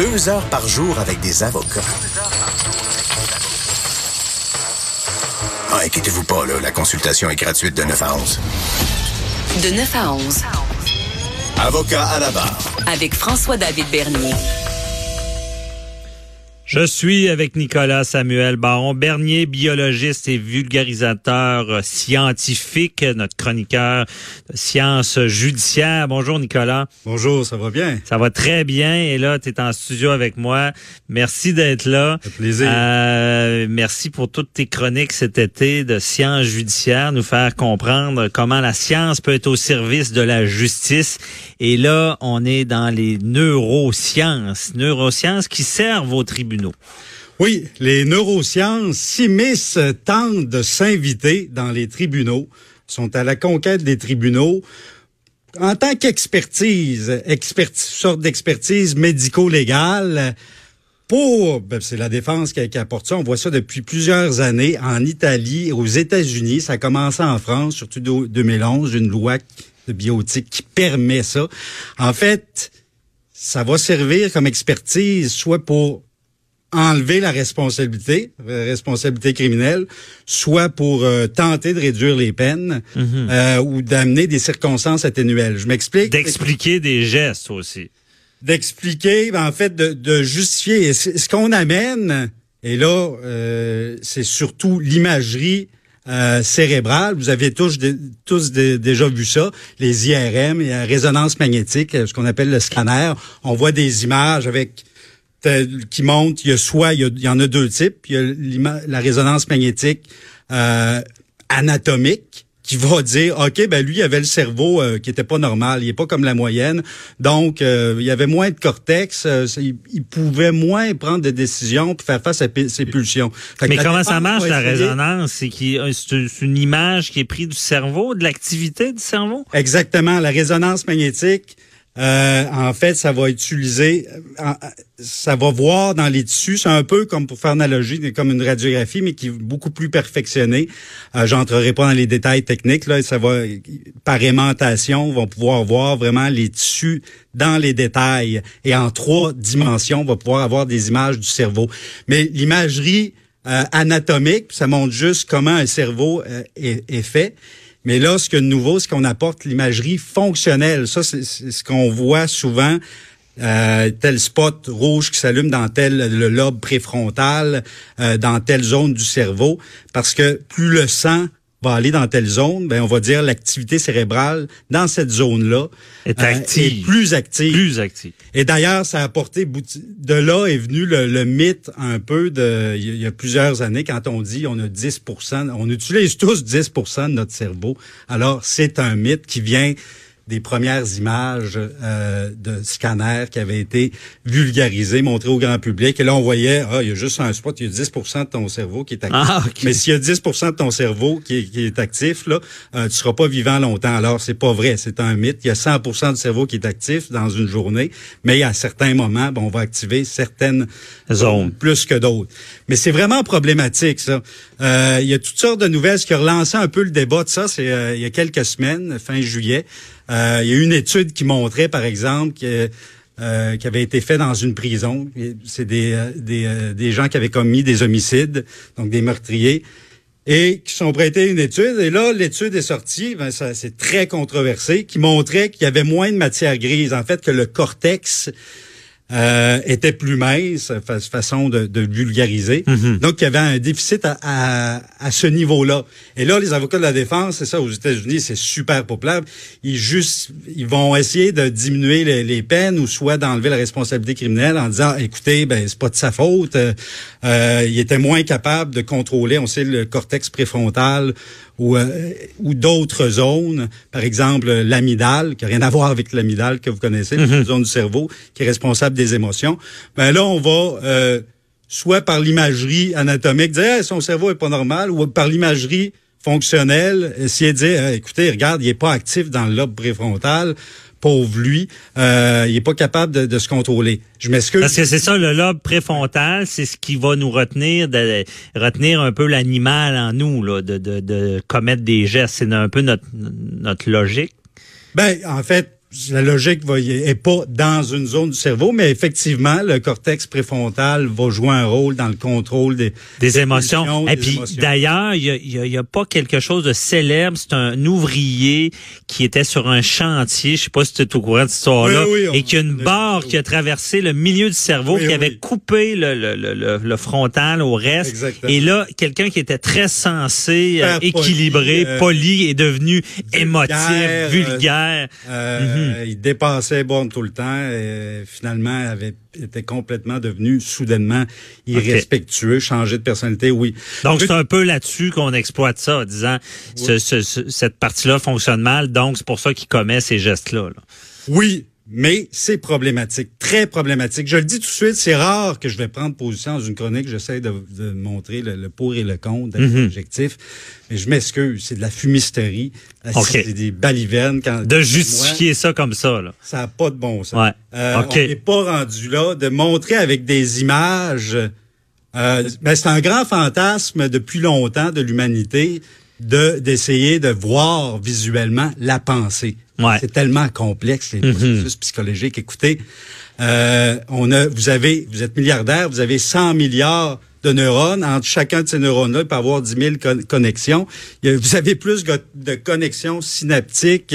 Deux heures par jour avec des avocats. Ah, inquiétez-vous pas, là, la consultation est gratuite de 9 à 11. De 9 à 11. Avocat à la barre. Avec François-David Bernier. Je suis avec Nicolas Samuel Baron Bernier, biologiste et vulgarisateur scientifique, notre chroniqueur de sciences judiciaires. Bonjour Nicolas. Bonjour, ça va bien? Ça va très bien et là, tu es en studio avec moi. Merci d'être là. Fait plaisir. Euh, merci pour toutes tes chroniques cet été de sciences judiciaires, nous faire comprendre comment la science peut être au service de la justice. Et là, on est dans les neurosciences, neurosciences qui servent aux tribunaux. Oui, les neurosciences s'immiscent, tentent de s'inviter dans les tribunaux, sont à la conquête des tribunaux en tant qu'expertise, expertise, sorte d'expertise médico-légale. Pour, ben, c'est la défense qui, qui, apporte ça. On voit ça depuis plusieurs années en Italie, aux États-Unis. Ça a commencé en France, surtout 2011, une loi de biotique qui permet ça. En fait, ça va servir comme expertise, soit pour enlever la responsabilité, la responsabilité criminelle, soit pour euh, tenter de réduire les peines mm -hmm. euh, ou d'amener des circonstances atténuelles. Je m'explique. D'expliquer des gestes aussi. D'expliquer, ben, en fait, de, de justifier. Ce qu'on amène, et là, euh, c'est surtout l'imagerie euh, cérébrale. Vous avez tous, de, tous de, déjà vu ça, les IRM, la résonance magnétique, ce qu'on appelle le scanner. On voit des images avec qui montrent, il y a soit, il y, a, il y en a deux types, il y a la résonance magnétique euh, anatomique, qui va dire OK ben lui il avait le cerveau euh, qui était pas normal, il est pas comme la moyenne. Donc euh, il y avait moins de cortex, euh, il, il, pouvait moins prendre des décisions puis faire face à ses pulsions. Mais comment ça marche la résonance? C'est c'est une image qui est prise du cerveau, de l'activité du cerveau? Exactement, la résonance magnétique euh, en fait, ça va utiliser, ça va voir dans les tissus, c'est un peu comme pour faire analogie, comme une radiographie, mais qui est beaucoup plus perfectionnée. Euh, J'entrerai pas dans les détails techniques, là, ça va, par aimantation, on va pouvoir voir vraiment les tissus dans les détails. Et en trois dimensions, on va pouvoir avoir des images du cerveau. Mais l'imagerie euh, anatomique, ça montre juste comment un cerveau euh, est, est fait. Mais là, ce que de nouveau, c'est qu'on apporte l'imagerie fonctionnelle. Ça, c'est ce qu'on voit souvent. Euh, tel spot rouge qui s'allume dans tel le lobe préfrontal, euh, dans telle zone du cerveau, parce que plus le sang va aller dans telle zone, ben on va dire l'activité cérébrale dans cette zone-là est active, euh, est plus active. Plus active. Et d'ailleurs, ça a apporté de là est venu le, le, mythe un peu de il y a plusieurs années quand on dit on a 10 on utilise tous 10% de notre cerveau. Alors c'est un mythe qui vient des premières images euh, de scanners qui avaient été vulgarisées, montrées au grand public. Et là, on voyait, ah, il y a juste un spot, il y a 10 de ton cerveau qui est actif. Ah, okay. Mais s'il y a 10 de ton cerveau qui est, qui est actif, là, euh, tu seras pas vivant longtemps. Alors, c'est pas vrai, c'est un mythe. Il y a 100% du cerveau qui est actif dans une journée, mais à certains moments, ben, on va activer certaines zones plus que d'autres. Mais c'est vraiment problématique, ça. Euh, il y a toutes sortes de nouvelles. Ce qui a relancé un peu le débat de ça, c'est euh, il y a quelques semaines, fin juillet, euh, il y a une étude qui montrait, par exemple, que euh, qui avait été fait dans une prison. C'est des, des, des, gens qui avaient commis des homicides, donc des meurtriers, et qui sont prêtés une étude. Et là, l'étude est sortie, ben, c'est très controversé, qui montrait qu'il y avait moins de matière grise. En fait, que le cortex euh, était plus mince, fa façon de, de vulgariser. Mhm. Mm -hmm. Donc, il y avait un déficit à, à, à ce niveau-là. Et là, les avocats de la défense, c'est ça, aux États-Unis, c'est super populaire. Ils juste, ils vont essayer de diminuer les, les peines ou soit d'enlever la responsabilité criminelle en disant, écoutez, ben c'est pas de sa faute. Euh, il était moins capable de contrôler, on sait, le cortex préfrontal ou, euh, ou d'autres zones, par exemple l'amidale, qui n'a rien à voir avec l'amidale que vous connaissez, une zone du cerveau qui est responsable des émotions. Ben là, on va euh, soit par l'imagerie anatomique dire Hey, son cerveau est pas normal, ou par l'imagerie fonctionnelle, essayer de dire écoutez, regarde, il est pas actif dans le lobe préfrontal pauvre lui, euh, il est pas capable de, de se contrôler. Je m'excuse. Parce que c'est ça, le lobe préfrontal, c'est ce qui va nous retenir, de, retenir un peu l'animal en nous, là, de, de, de commettre des gestes. C'est un peu notre, notre logique. Ben, en fait, la logique va, est pas dans une zone du cerveau, mais effectivement, le cortex préfrontal va jouer un rôle dans le contrôle des, des, émotions. Et des puis d'ailleurs, il y a, il y a- il y a pas quelque chose de célèbre. C'est un ouvrier qui était sur un chantier. Je sais pas si tu es au courant de cette histoire-là. Oui, oui, on- et qui a une barre qui a traversé le milieu du cerveau, Oui, qui avait coupé le, le, le, le- frontal au reste. Exactement. Et là, quelqu'un qui était très sensé, euh, poli, équilibré, euh, poli, est devenu émotif, euh, vulgaire. Euh, Il dépassait borne tout le temps et finalement avait était complètement devenu soudainement irrespectueux, changé de personnalité, oui. Donc, c'est un peu là-dessus qu'on exploite ça, en disant ce- ce- ce- cette partie-là fonctionne mal, donc c'est pour ça qu'il commet ces gestes-là. là. Oui, mais c'est problématique, très problématique. Je le dis tout de suite, c'est rare que je vais prendre position dans une chronique. J'essaie de, de montrer le, le pour et le contre, d'être Mhm. objectif. Mais je m'excuse, c'est de la fumisterie. C'est des balivernes. Quand, De moi, justifier ça comme ça. Là. ça n'a pas de bon sens. Ouais. Euh. On n'est pas rendu là de montrer avec des images. Euh, ben, c'est un grand fantasme depuis longtemps de l'humanité de d'essayer de voir visuellement la pensée. Ouais. C'est tellement complexe les Mhm. processus psychologiques. Écoutez, euh, on a, vous avez, vous êtes milliardaire, vous avez 100 milliards de neurones. Entre chacun de ces neurones-là, il peut avoir 10 000 con- connexions. Il y a- vous avez plus de connexions synaptiques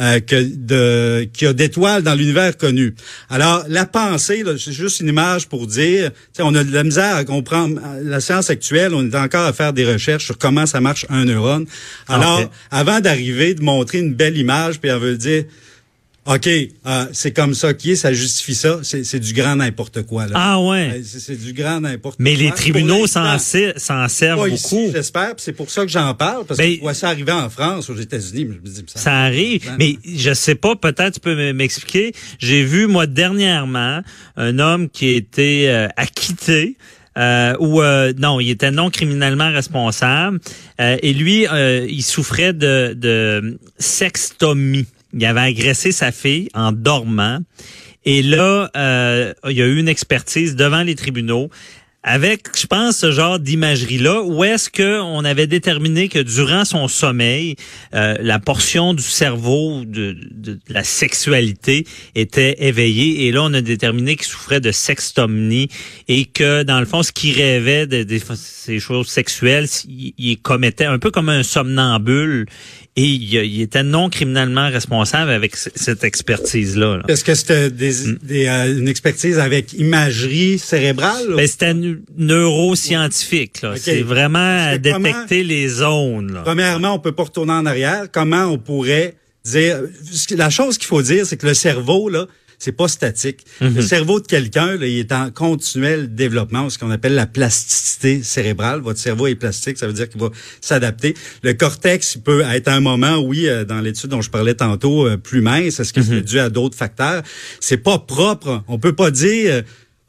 euh, que de qu'il y a d'étoiles dans l'univers connu. Alors, la pensée, c'est juste une image pour dire, on a de la misère à comprendre. La science actuelle, on est encore à faire des recherches sur comment ça marche un neurone. Alors, Ok. avant d'arriver, de montrer une belle image, puis on veut dire, OK, euh, c'est comme ça qui est, ça justifie ça, c'est c'est du grand n'importe quoi. Là. Ah ouais. Euh, C'est du grand n'importe quoi. Mais les tribunaux s'en ser- s'en servent pas beaucoup. ici, j'espère, c'est pour ça que j'en parle, parce Ben, que vois ça arriver en France, aux États-Unis, mais je me dis, ça, Ça arrive, mais je sais pas, peut-être tu peux m'expliquer. J'ai vu, moi, dernièrement, un homme qui été euh, acquitté. Euh, ou euh, non, il était non criminellement responsable. Euh, et lui, euh, il souffrait de, de sextomie. Il avait agressé sa fille en dormant. Et là, euh, il y a eu une expertise devant les tribunaux avec, je pense, ce genre d'imagerie-là, où est-ce que on avait déterminé que durant son sommeil, euh, la portion du cerveau de, de la sexualité était éveillée, et là, on a déterminé qu'il souffrait de sextomnie, et que, dans le fond, ce qu'il rêvait de, de ces choses sexuelles, il, il commettait un peu comme un somnambule, et il, il était non criminellement responsable avec cette expertise-là. là. Est-ce que c'était des, des, euh, une expertise avec imagerie cérébrale? Ben, c'était neuroscientifique. C'est vraiment comment- détecter les zones. Là. Premièrement, on peut pas retourner en arrière. Comment on pourrait dire la chose qu'il faut dire, c'est que le cerveau là, c'est pas statique. Mhm. Le cerveau de quelqu'un, il est en continuel développement, ce qu'on appelle la plasticité cérébrale. Votre cerveau est plastique, ça veut dire qu'il va s'adapter. Le cortex il peut être à un moment, oui, euh, dans l'étude dont je parlais tantôt, euh, plus mince. Est-ce que Mhm. c'est dû à d'autres facteurs? C'est pas propre. On peut pas dire euh,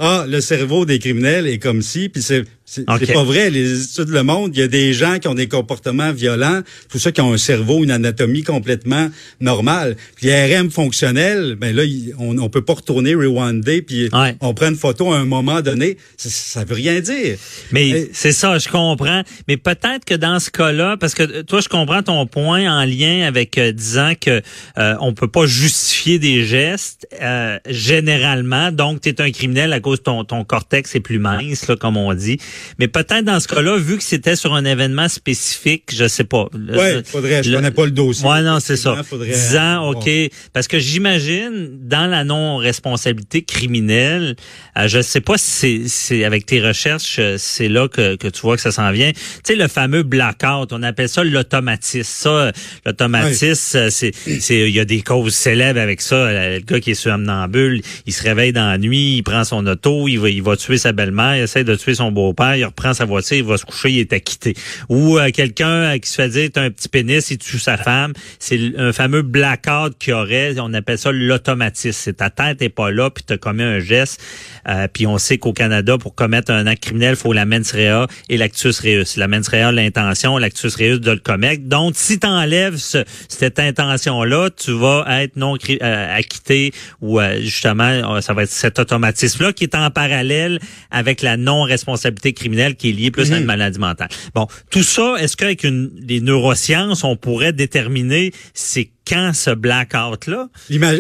ah le cerveau des criminels est comme si, puis c'est c'est pas vrai. Les études le montrent. Il y a des gens qui ont des comportements violents, tout ça qui ont un cerveau, une anatomie complètement normale. Puis RM fonctionnel, ben là, on, on peut pas retourner rewinder puis Ouais. on prend une photo à un moment donné. Ça, ça veut rien dire. Mais c'est ça, je comprends. Mais peut-être que dans ce cas-là, parce que euh, toi, je comprends ton point en lien avec euh, disant que euh, on peut pas justifier des gestes euh, généralement. Donc, tu es un criminel à cause de ton, ton cortex est plus mince, là, comme on dit. Mais peut-être dans ce cas-là, vu que c'était sur un événement spécifique, je sais pas. Le- faudrait. Je le- connais pas le dossier. Ouais, non, c'est ça. Faudrait Disant. OK, parce que j'imagine, dans la non-responsabilité criminelle, euh, je sais pas si c'est- c'est avec tes recherches, euh, c'est là que, que tu vois que ça s'en vient. Tu sais, le fameux blackout, on appelle ça l'automatisme. Ça, euh, l'automatisme, euh, c'est, c'est, il y a des causes célèbres avec ça. Le gars qui est somnambule, il se réveille dans la nuit, il prend son auto, il va, il va tuer sa belle-mère, il essaie de tuer son beau-père, soir, il reprend sa voiture, il va se coucher, il est acquitté. Ou euh, quelqu'un euh, qui se fait dire, t'as un petit pénis, il tue sa femme. C'est un fameux blackout qu'il aurait. On appelle ça l'automatisme. C'est ta tête est pas là, puis t'as commis un geste. Euh, puis on sait qu'au Canada, pour commettre un acte criminel, faut la mens rea et l'actus reus. La mens rea, l'intention, l'actus reus de le commettre. Donc, si tu enlèves cette intention-là, tu vas être non euh, acquitté ou euh, justement, ça va être cet automatisme-là qui est en parallèle avec la non-responsabilité criminelle qui est liée plus à une mhm. maladie mentale. Bon, tout ça, est-ce qu'avec une, les neurosciences, on pourrait déterminer c'est quand ce blackout-là?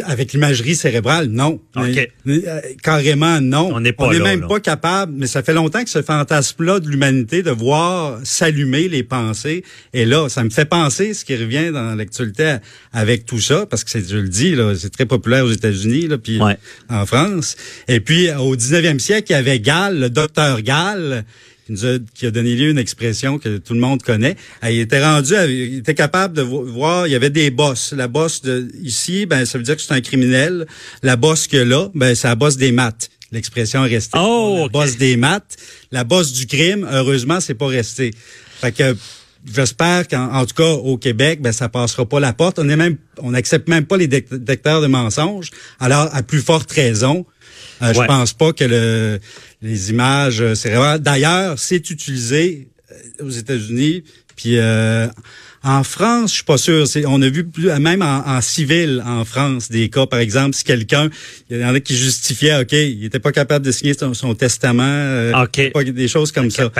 Avec l'imagerie cérébrale, non. Euh, carrément, non. On n'est pas même pas capable, mais ça fait longtemps que ce fantasme-là de l'humanité de voir s'allumer les pensées est là. Ça me fait penser ce qui revient dans l'actualité avec tout ça, parce que c'est, je le dis, là, c'est très populaire aux États-Unis, là, puis en France. Et puis, au 19e siècle, il y avait Gall, le docteur Gall, qui, a, donné lieu à une expression que tout le monde connaît. Il était rendu, il était capable de voir, il y avait des bosses. La bosse de ici, ben ça veut dire que c'est un criminel. La bosse que là, ben c'est la bosse des maths. L'expression est restée. Oh, la bosse des maths. La bosse du crime, heureusement, c'est pas resté. Fait que j'espère qu'en tout cas au Québec, ben ça passera pas la porte. On est même, on n'accepte même pas les détecteurs de mensonges. Alors à plus forte raison, euh, Je pense pas que le, les images, euh, c'est vraiment. D'ailleurs, c'est utilisé euh, aux États-Unis, puis euh, en France, je suis pas sûr. C'est, on a vu plus, même en, civil en France des cas, par exemple, si quelqu'un, il y en a qui justifiaient, ok, il était pas capable de signer son, testament, euh, des choses comme ça.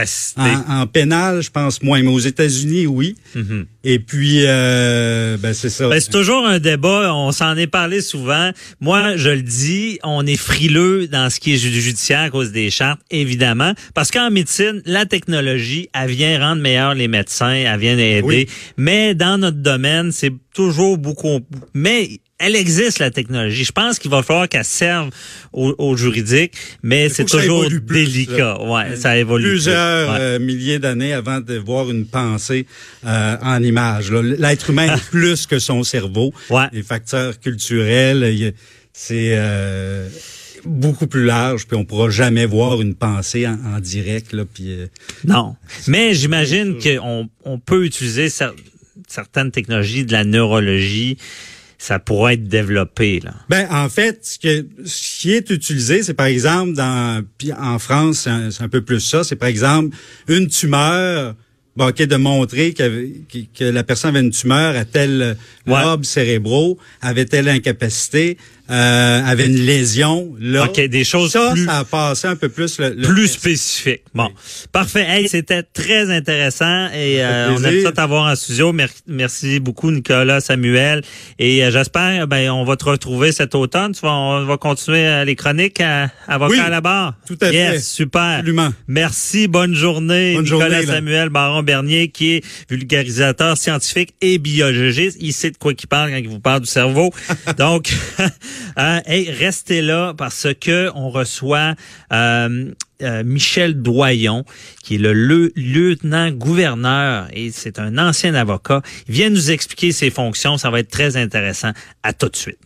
En, pénal, je pense moins, mais aux États-Unis, oui. Mm-hmm. Et puis, euh, ben c'est ça. Ben, c'est toujours un débat. On s'en est parlé souvent. Moi, je le dis, on est frileux dans ce qui est judiciaire à cause des chartes, évidemment, parce qu'en médecine, la technologie, elle vient rendre meilleurs les médecins, elle vient aider. Mais dans notre domaine, c'est toujours beaucoup. Mais elle existe la technologie. Je pense qu'il va falloir qu'elle serve au, juridique, mais c'est toujours délicat. ouais, ça évolue. Plusieurs euh, milliers d'années avant de voir une pensée euh, en image. L'être humain est plus que son cerveau. Ouais. Les facteurs culturels, c'est euh, beaucoup plus large, puis on pourra jamais voir une pensée en, direct. Là, puis, non, mais j'imagine qu'on on peut utiliser certaines technologies de la neurologie ça pourrait être développé là. Ben en fait, ce, que, ce qui est utilisé, c'est par exemple dans en France, c'est un, peu plus ça, c'est par exemple une tumeur bon, de montrer que, que, la personne avait une tumeur à tel lobe cérébraux, avait telle incapacité, euh, avait une lésion. Là, OK, des choses ça, plus, ça a passé un peu plus le, plus spécifique. Bon, parfait. Hey, c'était très intéressant et euh, on aime ça t'avoir en studio. Merci beaucoup Nicolas, Samuel et euh, j'espère ben on va te retrouver cet automne. Tu vas, on va continuer euh, les chroniques à Avocat à la barre. Tout à yes, super. Absolument. Merci, bonne journée bonne Nicolas Samuel Baron Bernier qui est vulgarisateur scientifique et biologiste. Il sait de quoi il parle quand il vous parle du cerveau. Donc Hein? restez là parce que on reçoit euh, euh, Michel Doyon, qui est le lieutenant-gouverneur et c'est un ancien avocat. Il vient nous expliquer ses fonctions. Ça va être très intéressant. À tout de suite.